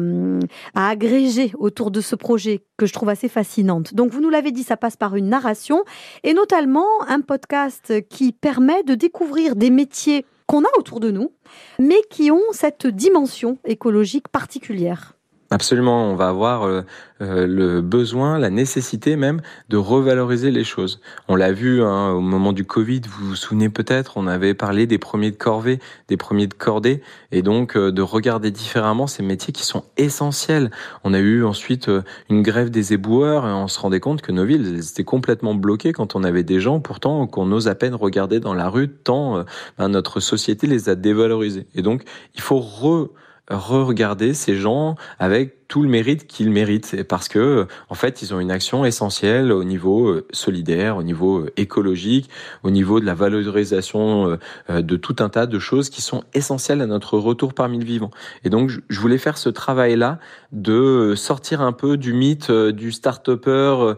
agréger autour de ce projet que je trouve assez fascinante. Donc, vous nous l'avez dit, ça passe par une narration et notamment un podcast qui permet de découvrir des métiers qu'on a autour de nous, mais qui ont cette dimension écologique particulière. Absolument, on va avoir euh, euh, le besoin, la nécessité même de revaloriser les choses. On l'a vu hein, au moment du Covid, vous vous souvenez peut-être, on avait parlé des premiers de corvée, des premiers de cordée, et donc euh, de regarder différemment ces métiers qui sont essentiels. On a eu ensuite une grève des éboueurs, et on se rendait compte que nos villes étaient complètement bloquées quand on avait des gens, pourtant qu'on ose à peine regarder dans la rue, tant ben, notre société les a dévalorisés. Et donc, il faut re re-regarder ces gens avec tout le mérite qu'ils méritent parce que en fait ils ont une action essentielle au niveau euh, solidaire, au niveau euh, écologique, au niveau de la valorisation euh, de tout un tas de choses qui sont essentielles à notre retour parmi le vivant. Et donc je voulais faire ce travail là de sortir un peu du mythe du start-upper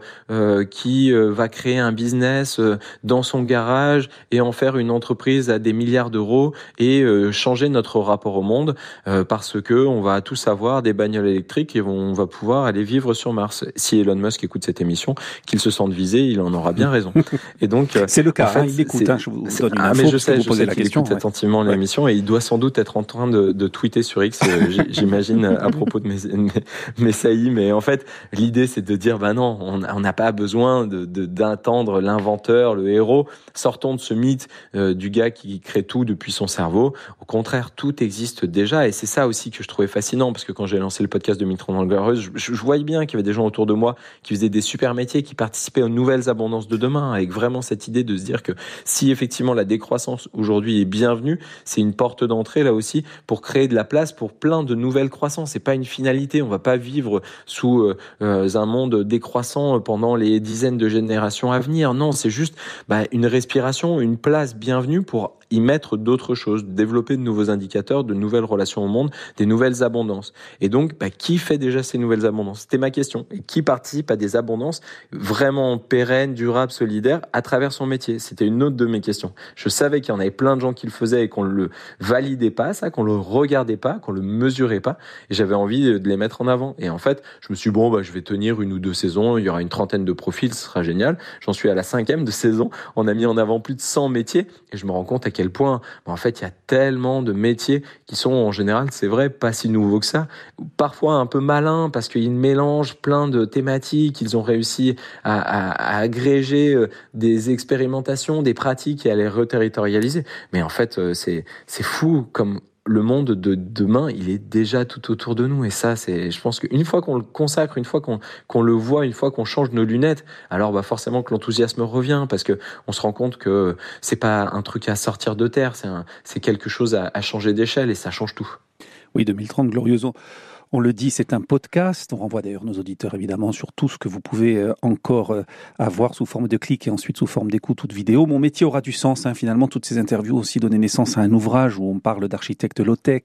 qui va créer un business dans son garage et en faire une entreprise à des milliards d'euros et changer notre rapport au monde parce que on va tous avoir des bagnoles électriques et on va pouvoir aller vivre sur Mars. Si Elon Musk écoute cette émission, qu'il se sente visé, il en aura bien raison. Et donc, euh, c'est le cas. Hein, il écoute. Hein, je vous donne une ah, mais je sais, je sais qu'il écoute attentivement l'émission et il doit sans doute être en train de, de tweeter sur X, euh, j'imagine, à propos de mes, mes, saillies. Mais en fait, l'idée, c'est de dire, ben non, on n'a pas besoin de d'attendre l'inventeur, le héros. Sortons de ce mythe euh, du gars qui crée tout depuis son cerveau. Au contraire, tout existe déjà, et c'est ça aussi que je trouvais fascinant, parce que quand j'ai lancé le podcast de je, voyais bien qu'il y avait des gens autour de moi qui faisaient des super métiers, qui participaient aux nouvelles abondances de demain, avec vraiment cette idée de se dire que si effectivement la décroissance aujourd'hui est bienvenue, c'est une porte d'entrée là aussi pour créer de la place pour plein de nouvelles croissances. C'est pas une finalité. On va pas vivre sous euh, euh, un monde décroissant pendant les dizaines de générations à venir. Non, c'est juste bah, une respiration, une place bienvenue pour y mettre d'autres choses, développer de nouveaux indicateurs, de nouvelles relations au monde, des nouvelles abondances. Et donc, bah, qui fait déjà ces nouvelles abondances? C'était ma question. Qui participe à des abondances vraiment pérennes, durables, solidaires à travers son métier? C'était une autre de mes questions. Je savais qu'il y en avait plein de gens qui le faisaient et qu'on le validait pas, ça, qu'on le regardait pas, qu'on le mesurait pas. Et j'avais envie de les mettre en avant. Et en fait, je me suis dit, bon, bah, je vais tenir une ou deux saisons. Il y aura une trentaine de profils, ce sera génial. J'en suis à la cinquième de saison. On a mis en avant plus de 100 métiers et je me rends compte à quel point, en fait, il y a tellement de métiers qui sont en général, c'est vrai, pas si nouveaux que ça. Parfois un peu malins parce qu'ils mélangent plein de thématiques. Ils ont réussi à, agréger euh, des expérimentations, des pratiques et à les reterritorialiser. Mais en fait, euh, c'est fou comme le monde de demain, il est déjà tout autour de nous. Et ça, c'est, je pense qu'une fois qu'on le consacre, une fois qu'on le voit, une fois qu'on change nos lunettes, alors bah forcément que l'enthousiasme revient parce que on se rend compte que c'est pas un truc à sortir de terre, c'est c'est quelque chose à, à changer d'échelle et ça change tout. Oui, 2030 glorieusement. On le dit, c'est un podcast. On renvoie d'ailleurs nos auditeurs évidemment sur tout ce que vous pouvez euh, encore euh, avoir sous forme de clic et ensuite sous forme d'écoute ou de vidéo. Mon métier aura du sens. Hein. Finalement, toutes ces interviews ont aussi donné naissance à un ouvrage où on parle d'architectes low-tech,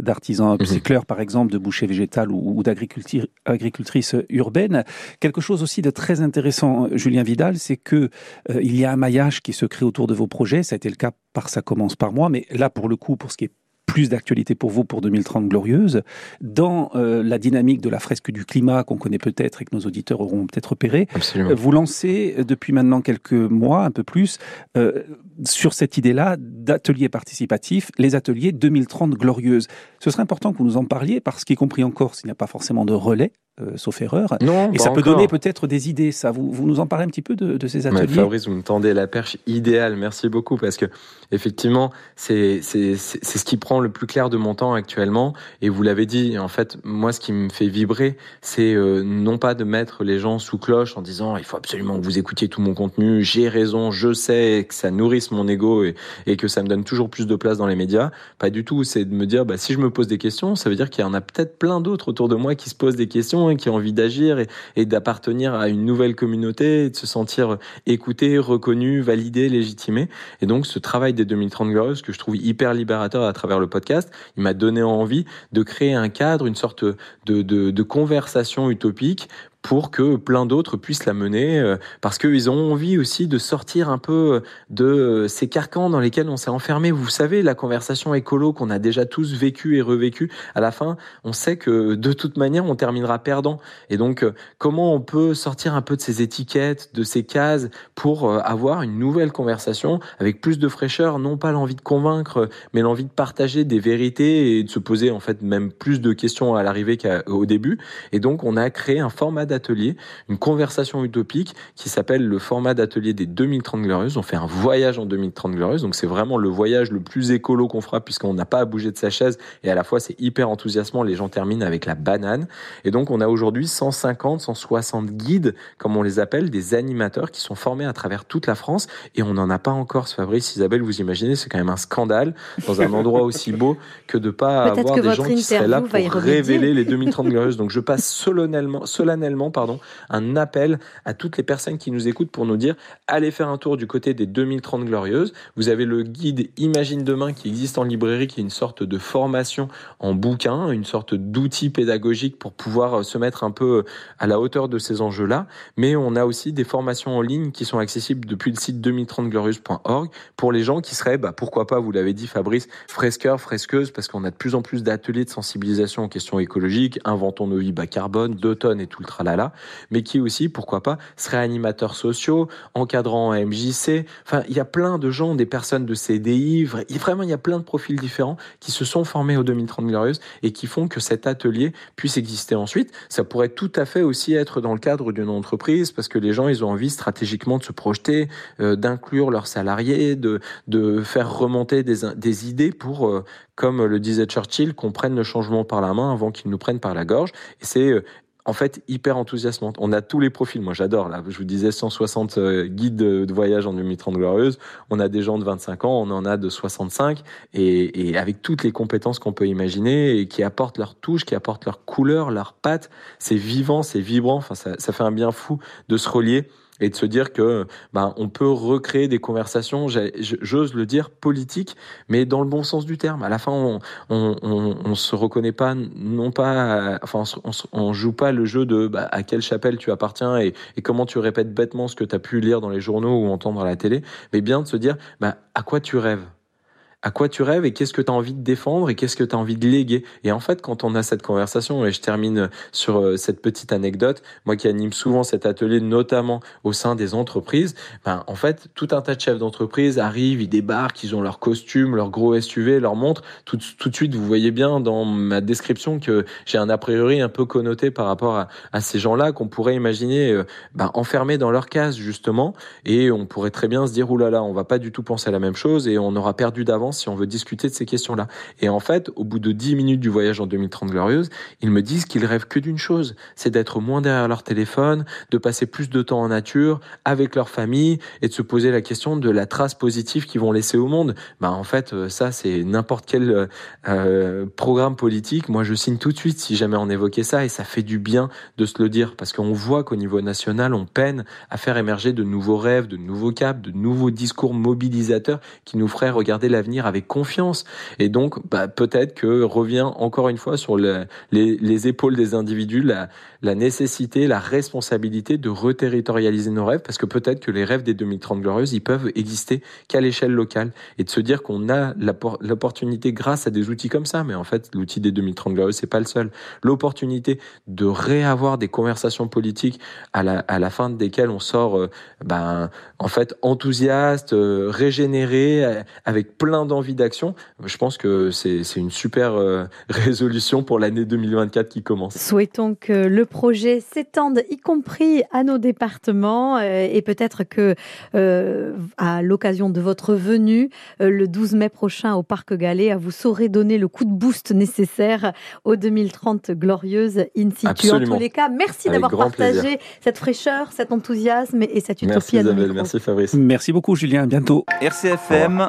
d'artisans mhm. upcycleurs par exemple, de bouchers végétales ou, d'agricultrices urbaines. Quelque chose aussi de très intéressant, Julien Vidal, c'est que euh, il y a un maillage qui se crée autour de vos projets. Ça a été le cas par Ça commence par moi, mais là pour le coup, pour ce qui est plus d'actualité pour vous pour 2030 glorieuse, dans euh, la dynamique de la fresque du climat qu'on connaît peut-être et que nos auditeurs auront peut-être repéré. Absolument. Vous lancez euh, depuis maintenant quelques mois, un peu plus, euh, sur cette idée-là d'ateliers participatifs, les ateliers 2030 glorieuses. Ce serait important que vous nous en parliez parce qu'y compris encore s'il n'y a pas forcément de relais euh, sauf erreur. Non, et ça peut donner peut-être des idées. Ça, vous, vous nous en parlez un petit peu de, de ces ateliers? Fabrice, vous me tendez la perche idéale. Merci beaucoup parce que effectivement, c'est ce qui prend le plus clair de mon temps actuellement. Et vous l'avez dit, en fait, moi, ce qui me fait vibrer, c'est euh, non pas de mettre les gens sous cloche en disant il faut absolument que vous écoutiez tout mon contenu. J'ai raison, je sais que ça nourrisse mon ego et, et que ça me donne toujours plus de place dans les médias. Pas du tout. C'est de me dire bah si je me pose des questions, ça veut dire qu'il y en a peut-être plein d'autres autour de moi qui se posent des questions qui ont envie d'agir et, d'appartenir à une nouvelle communauté, et de se sentir écouté, reconnu, validé, légitimé. Et donc ce travail des 2030 Glorieuses que je trouve hyper libérateur à travers le podcast, il m'a donné envie de créer un cadre, une sorte de conversation utopique pour que plein d'autres puissent la mener, euh, parce qu'ils ont envie aussi de sortir un peu de ces carcans dans lesquels on s'est enfermé. Vous savez, la conversation écolo qu'on a déjà tous vécu et revécu, à la fin, on sait que de toute manière, on terminera perdant. Et donc, euh, comment on peut sortir un peu de ces étiquettes, de ces cases, pour euh, avoir une nouvelle conversation avec plus de fraîcheur, non pas l'envie de convaincre, mais l'envie de partager des vérités et de se poser en fait même plus de questions à l'arrivée qu'au début. Et donc, on a créé un format d'atelier, une conversation utopique qui s'appelle le format d'atelier des 2030 glorieuses. On fait un voyage en 2030 glorieuses, donc c'est vraiment le voyage le plus écolo qu'on fera puisqu'on n'a pas à bouger de sa chaise et à la fois c'est hyper enthousiasmant. Les gens terminent avec la banane et donc on a aujourd'hui 150, 160 guides, comme on les appelle, des animateurs qui sont formés à travers toute la France et on n'en a pas encore. Fabrice, Isabelle, vous imaginez, c'est quand même un scandale dans un endroit aussi beau que de pas avoir des gens qui seraient là pour révéler les 2030 glorieuses. Donc je passe solennellement, solennellement pardon, un appel à toutes les personnes qui nous écoutent pour nous dire allez faire un tour du côté des 2030 glorieuses. Vous avez le guide Imagine demain qui existe en librairie, qui est une sorte de formation en bouquin, une sorte d'outil pédagogique pour pouvoir euh, se mettre un peu euh, à la hauteur de ces enjeux-là. Mais on a aussi des formations en ligne qui sont accessibles depuis le site 2030glorieuses.org pour les gens qui seraient, bah, pourquoi pas, vous l'avez dit Fabrice, fresqueurs, fresqueuses, parce qu'on a de plus en plus d'ateliers de sensibilisation aux questions écologiques, inventons nos vies bas carbone, d'automne et tout le tralala mais qui aussi, pourquoi pas, seraient animateurs sociaux, encadrant MJC. Enfin, il y a plein de gens, des personnes de CDI, vraiment, il y a plein de profils différents qui se sont formés aux 2030 Glorieuses et qui font que cet atelier puisse exister ensuite. Ça pourrait tout à fait aussi être dans le cadre d'une entreprise parce que les gens, ils ont envie stratégiquement de se projeter, euh, d'inclure leurs salariés, de, faire remonter des, des idées pour, euh, comme le disait Churchill, qu'on prenne le changement par la main avant qu'il nous prenne par la gorge. Et c'est euh, en fait hyper enthousiasmante. On a tous les profils. Moi, j'adore. Là, je vous disais 160 euh, guides de, voyage en 2030 glorieuse. On a des gens de 25 ans, on en a de 65, et, et avec toutes les compétences qu'on peut imaginer et qui apportent leur touche, qui apportent leur couleur, leur patte. C'est vivant, c'est vibrant. Enfin, ça, ça fait un bien fou de se relier et de se dire que ben, on peut recréer des conversations, j'ose le dire, politiques, mais dans le bon sens du terme. À la fin, on on, on, on se reconnaît pas, non pas, enfin, on, on, joue pas le jeu de bah, à quelle chapelle tu appartiens et, et comment tu répètes bêtement ce que tu as pu lire dans les journaux ou entendre à la télé, mais bien de se dire bah, à quoi tu rêves? À quoi tu rêves et qu'est-ce que tu as envie de défendre et qu'est-ce que tu as envie de léguer. Et en fait, quand on a cette conversation, et je termine sur euh, cette petite anecdote, moi qui anime souvent cet atelier, notamment au sein des entreprises, ben, en fait, tout un tas de chefs d'entreprise arrivent, ils débarquent, ils ont leur costume, leur gros SUV, leur montre. Tout, tout de suite, vous voyez bien dans ma description que j'ai un a priori un peu connoté par rapport à, à ces gens-là qu'on pourrait imaginer euh, ben, enfermés dans leur case, justement. Et on pourrait très bien se dire, oulala, on va pas du tout penser à la même chose et on aura perdu d'avance si on veut discuter de ces questions-là. Et en fait, au bout de 10 minutes du voyage en 2030 glorieuse, ils me disent qu'ils rêvent que d'une chose, c'est d'être moins derrière leur téléphone, de passer plus de temps en nature, avec leur famille, et de se poser la question de la trace positive qu'ils vont laisser au monde. Bah en fait, euh, ça c'est n'importe quel euh, euh, programme politique. Moi, je signe tout de suite si jamais on évoquait ça, et ça fait du bien de se le dire, parce qu'on voit qu'au niveau national, on peine à faire émerger de nouveaux rêves, de nouveaux caps, de nouveaux discours mobilisateurs qui nous feraient regarder l'avenir avec confiance. Et donc, bah, peut-être que revient encore une fois sur les, les, épaules des individus la, nécessité, la responsabilité de reterritorialiser nos rêves, parce que peut-être que les rêves des 2030 glorieuses, ils peuvent exister qu'à l'échelle locale, et de se dire qu'on a l'opportunité grâce à des outils comme ça, mais en fait, l'outil des 2030 glorieuses, c'est pas le seul, l'opportunité de réavoir des conversations politiques à la, fin desquelles on sort, euh, ben, en fait, enthousiaste, euh, régénéré, avec plein d'envie d'action, je pense que c'est une super euh, résolution pour l'année 2024 qui commence. Souhaitons que le projet s'étende, y compris à nos départements, euh, et peut-être que euh, à l'occasion de votre venue le 12 mai prochain au Parc Galet, vous saurez donner le coup de boost nécessaire aux 2030 glorieuses in situ. En tous les cas, merci d'avoir partagé cette fraîcheur, cet enthousiasme et cette utopie. Merci Isabelle, merci Fabrice. Merci beaucoup Julien, à bientôt. RCFM,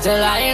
再来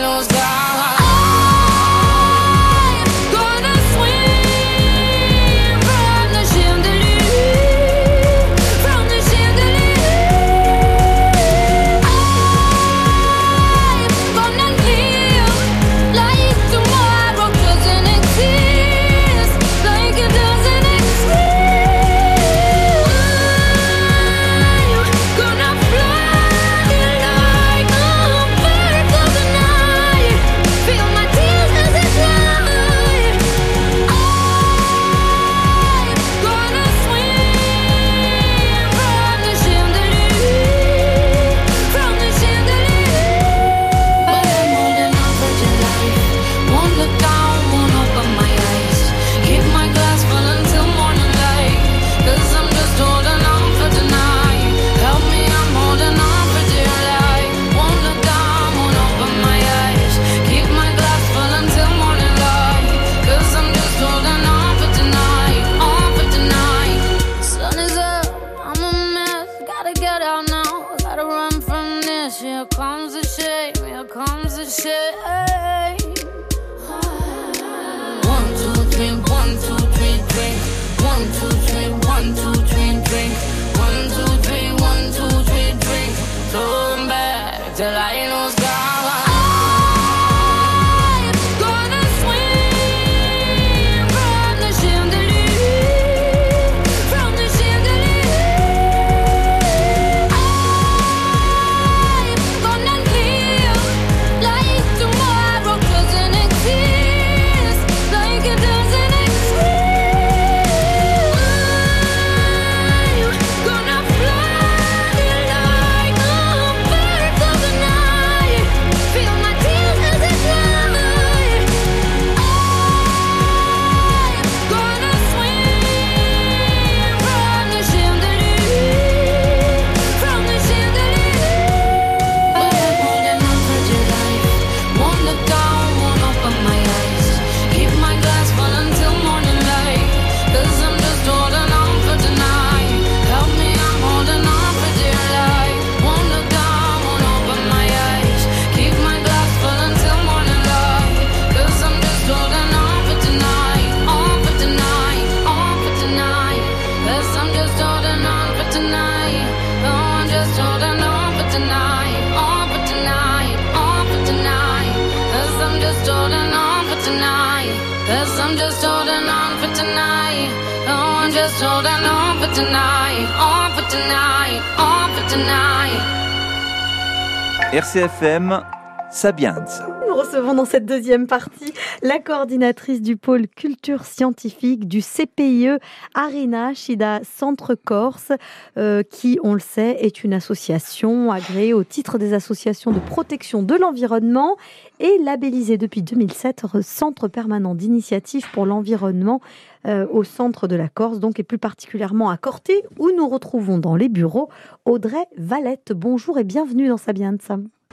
RCFM, Sabiens. Nous recevons dans cette deuxième partie la coordinatrice du pôle culture scientifique du CPIE Arena Shida Centre Corse, euh, qui, on le sait, est une association agréée au titre des associations de protection de l'environnement et labellisée depuis 2007 Centre permanent d'initiative pour l'environnement euh, au centre de la Corse, donc et plus particulièrement à Corté, où nous retrouvons dans les bureaux Audrey Valette. Bonjour et bienvenue dans Sabiens.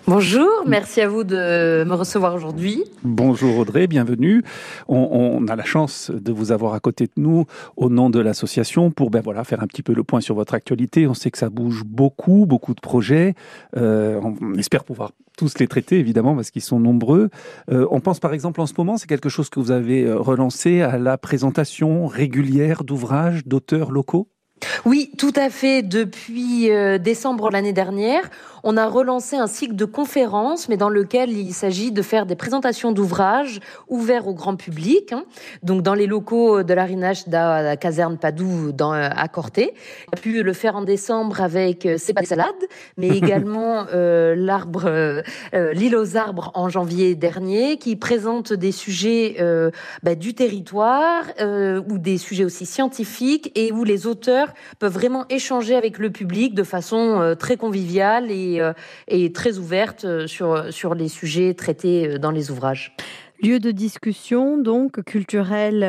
Bonjour, merci à vous de me recevoir aujourd'hui. Bonjour Audrey, bienvenue. On, a la chance de vous avoir à côté de nous au nom de l'association pour ben voilà faire un petit peu le point sur votre actualité. On sait que ça bouge beaucoup, beaucoup de projets. Euh, on espère pouvoir tous les traiter évidemment parce qu'ils sont nombreux. Euh, on pense par exemple en ce moment, c'est quelque chose que vous avez euh, relancé à la présentation régulière d'ouvrages d'auteurs locaux? Oui, tout à fait. Depuis décembre l'année dernière, on a relancé un cycle de conférences, mais dans lequel il s'agit de faire des présentations d'ouvrages ouverts au grand public, hein. donc dans les locaux de l'Arinache de la caserne Padoue dans, à Corté. On a pu le faire en décembre avec euh, C'est pas salade, mais également euh, l'arbre, euh, euh, l'île aux arbres en janvier dernier, qui présente des sujets euh, bah, du territoire ou des sujets aussi scientifiques et où les auteurs peuvent vraiment échanger avec le public de façon très conviviale et et, euh, très ouverte euh, sur, sur les sujets traités euh, dans les ouvrages. Lieu de discussion, donc culturel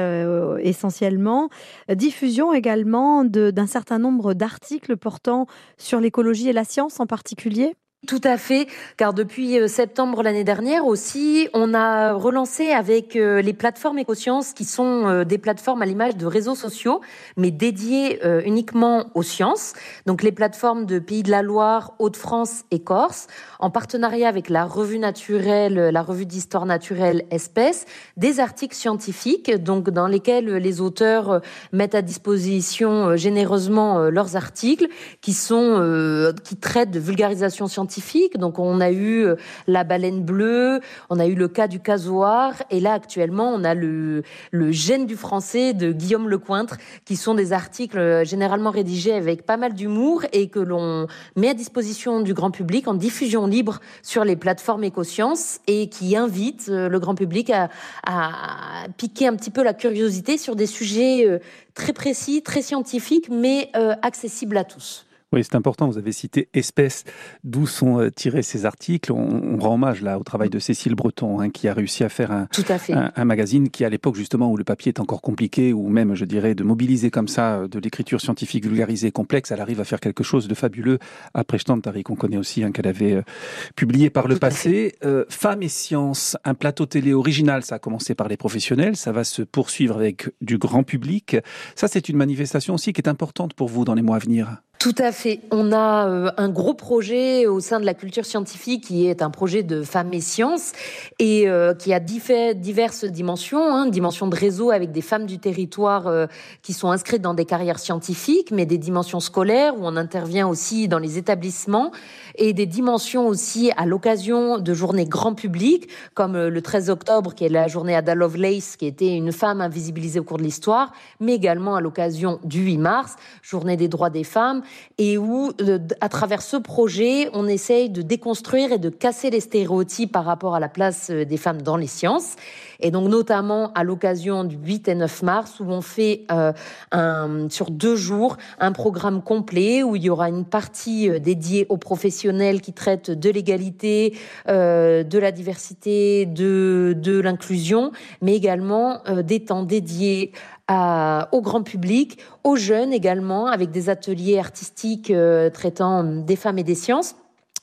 essentiellement, diffusion également d'un certain nombre d'articles portant sur l'écologie et la science en particulier tout à fait, car depuis euh, septembre l'année dernière aussi, on a relancé avec euh, les plateformes écosciences qui sont euh, des plateformes à l'image de réseaux sociaux, mais dédiées uniquement aux sciences. Donc les plateformes de Pays de la Loire, Hauts-de-France et Corse, en partenariat avec la revue naturelle, la revue d'histoire naturelle Espèces, des articles scientifiques, donc dans lesquels les auteurs mettent à disposition généreusement leurs articles, qui sont qui traitent de vulgarisation scientifique donc on a eu euh, la baleine bleue, on a eu le cas du casoar, et là actuellement on a le, gène du français de Guillaume Lecointre, qui sont des articles euh, généralement rédigés avec pas mal d'humour et que l'on met à disposition du grand public en diffusion libre sur les plateformes écosciences et qui invitent euh, le grand public à piquer un petit peu la curiosité sur des sujets très précis, très scientifiques, mais accessibles à tous. Oui, c'est important. Vous avez cité espèces, d'où sont euh, tirés ces articles? On, rend hommage là au travail de Cécile Breton, hein, qui a réussi à faire un, un, magazine qui, à l'époque justement où le papier est encore compliqué, ou même, je dirais, de mobiliser comme ça euh, de l'écriture scientifique vulgarisée, complexe, elle arrive à faire quelque chose de fabuleux. Après Tari, qu'on connaît aussi, hein, qu'elle avait euh, publié par le passé. Euh, Femmes et sciences, un plateau télé original. Ça a commencé par les professionnels, ça va se poursuivre avec du grand public. Ça, c'est une manifestation aussi qui est importante pour vous dans les mois à venir. Tout à fait. On a euh, un gros projet au sein de la culture scientifique qui est un projet de femmes et sciences et euh, qui a diverses dimensions, hein, dimension de réseau avec des femmes du territoire euh, qui sont inscrites dans des carrières scientifiques, mais des dimensions scolaires où on intervient aussi dans les établissements et des dimensions aussi à l'occasion de journées grand public, comme le 13 octobre qui est la journée Ada Lovelace, qui était une femme invisibilisée au cours de l'histoire, mais également à l'occasion du 8 mars, journée des droits des femmes et où, euh, à travers ce projet, on essaye de déconstruire et de casser les stéréotypes par rapport à la place euh, des femmes dans les sciences. Et donc, notamment à l'occasion du 8 et 9 mars, où on fait euh, un, sur deux jours un programme complet où il y aura une partie dédiée aux professionnels qui traitent de l'égalité, de la diversité, de, de l'inclusion, mais également des temps dédiés au grand public, aux jeunes également, avec des ateliers artistiques euh, traitant des femmes et des sciences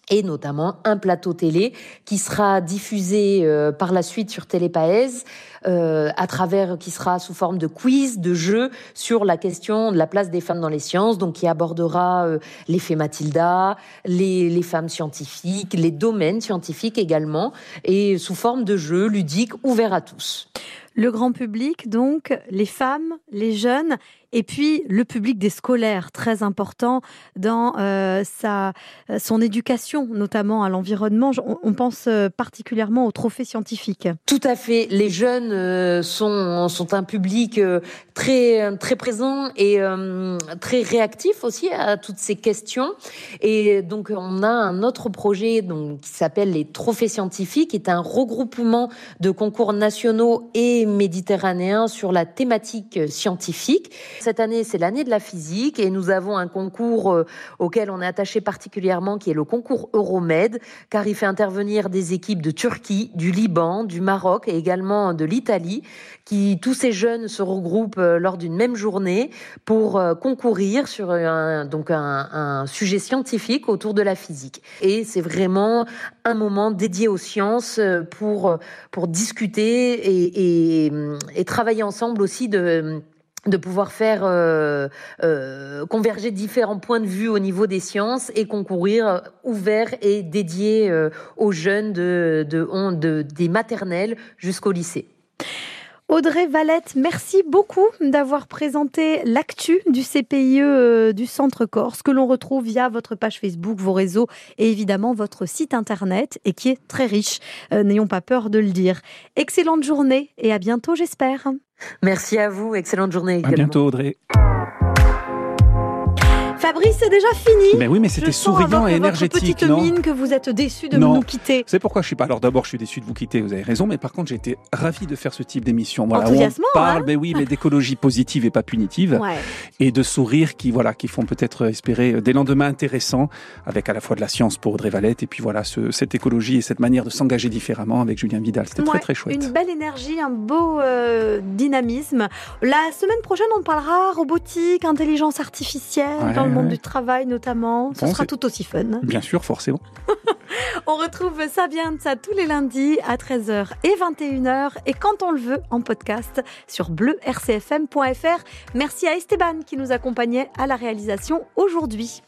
et notamment un plateau télé qui sera diffusé euh, par la suite sur Télépaèse euh, à travers qui sera sous forme de quiz, de jeu sur la question de la place des femmes dans les sciences, donc qui abordera euh, l'effet Mathilda, les, les femmes scientifiques, les domaines scientifiques également, et sous forme de jeu ludique ouvert à tous. Le grand public, donc, les femmes, les jeunes, et puis le public des scolaires, très important dans euh, sa, son éducation, notamment à l'environnement. On, pense euh, particulièrement aux trophées scientifiques. Tout à fait. Les jeunes euh, sont, sont un public très, très présent et très réactif aussi à toutes ces questions. Et donc, on a un autre projet donc, qui s'appelle les trophées scientifiques, qui est un regroupement de concours nationaux et méditerranéens sur la thématique scientifique. Cette année, c'est l'année de la physique et nous avons un concours euh, auquel on est attaché particulièrement qui est le concours Euromed car il fait intervenir des équipes de Turquie, du Liban, du Maroc et également de l'Italie qui tous ces jeunes se regroupent euh, lors d'une même journée pour euh, concourir sur un, donc un, sujet scientifique autour de la physique. Et c'est vraiment un moment dédié aux sciences pour, pour discuter et, et travailler ensemble aussi de pouvoir faire euh, euh, converger différents points de vue au niveau des sciences et concourir euh, ouvert et dédié aux jeunes de, de, de, des maternelles jusqu'au lycée. Audrey Valette, merci beaucoup d'avoir présenté l'actu du CPIE euh, du Centre Corse que l'on retrouve via votre page Facebook, vos réseaux et évidemment votre site internet et qui est très riche. Euh, n'ayons pas peur de le dire. Excellente journée et à bientôt j'espère. Merci à vous, excellente journée. À bientôt Audrey. Fabrice, c'est déjà fini. Mais oui, mais c'était souriant et énergétique, votre petite mine que vous êtes déçu de nous quitter. C'est pourquoi je suis pas. Alors d'abord, je suis déçu de vous quitter. Vous avez raison, mais par contre, j'ai été ravi de faire ce type d'émission. Voilà, on parle, hein mais oui, mais d'écologie positive et pas punitive, ouais. et de sourires qui, voilà, qui font peut-être espérer des lendemains intéressants, avec à la fois de la science pour Audrey Valette, et puis voilà, ce, cette écologie et cette manière de s'engager différemment avec Julien Vidal. C'était très très chouette. Une belle énergie, un beau euh, dynamisme. La semaine prochaine, on parlera robotique, intelligence artificielle Ouais, dans le monde ouais. du travail notamment. Ce Bon, sera tout aussi fun. Bien sûr, forcément. On retrouve Sabian ça tous les lundis à 13h et 21h et quand on le veut en podcast sur bleu-rcfm.fr. Merci à Esteban qui nous accompagnait à la réalisation aujourd'hui.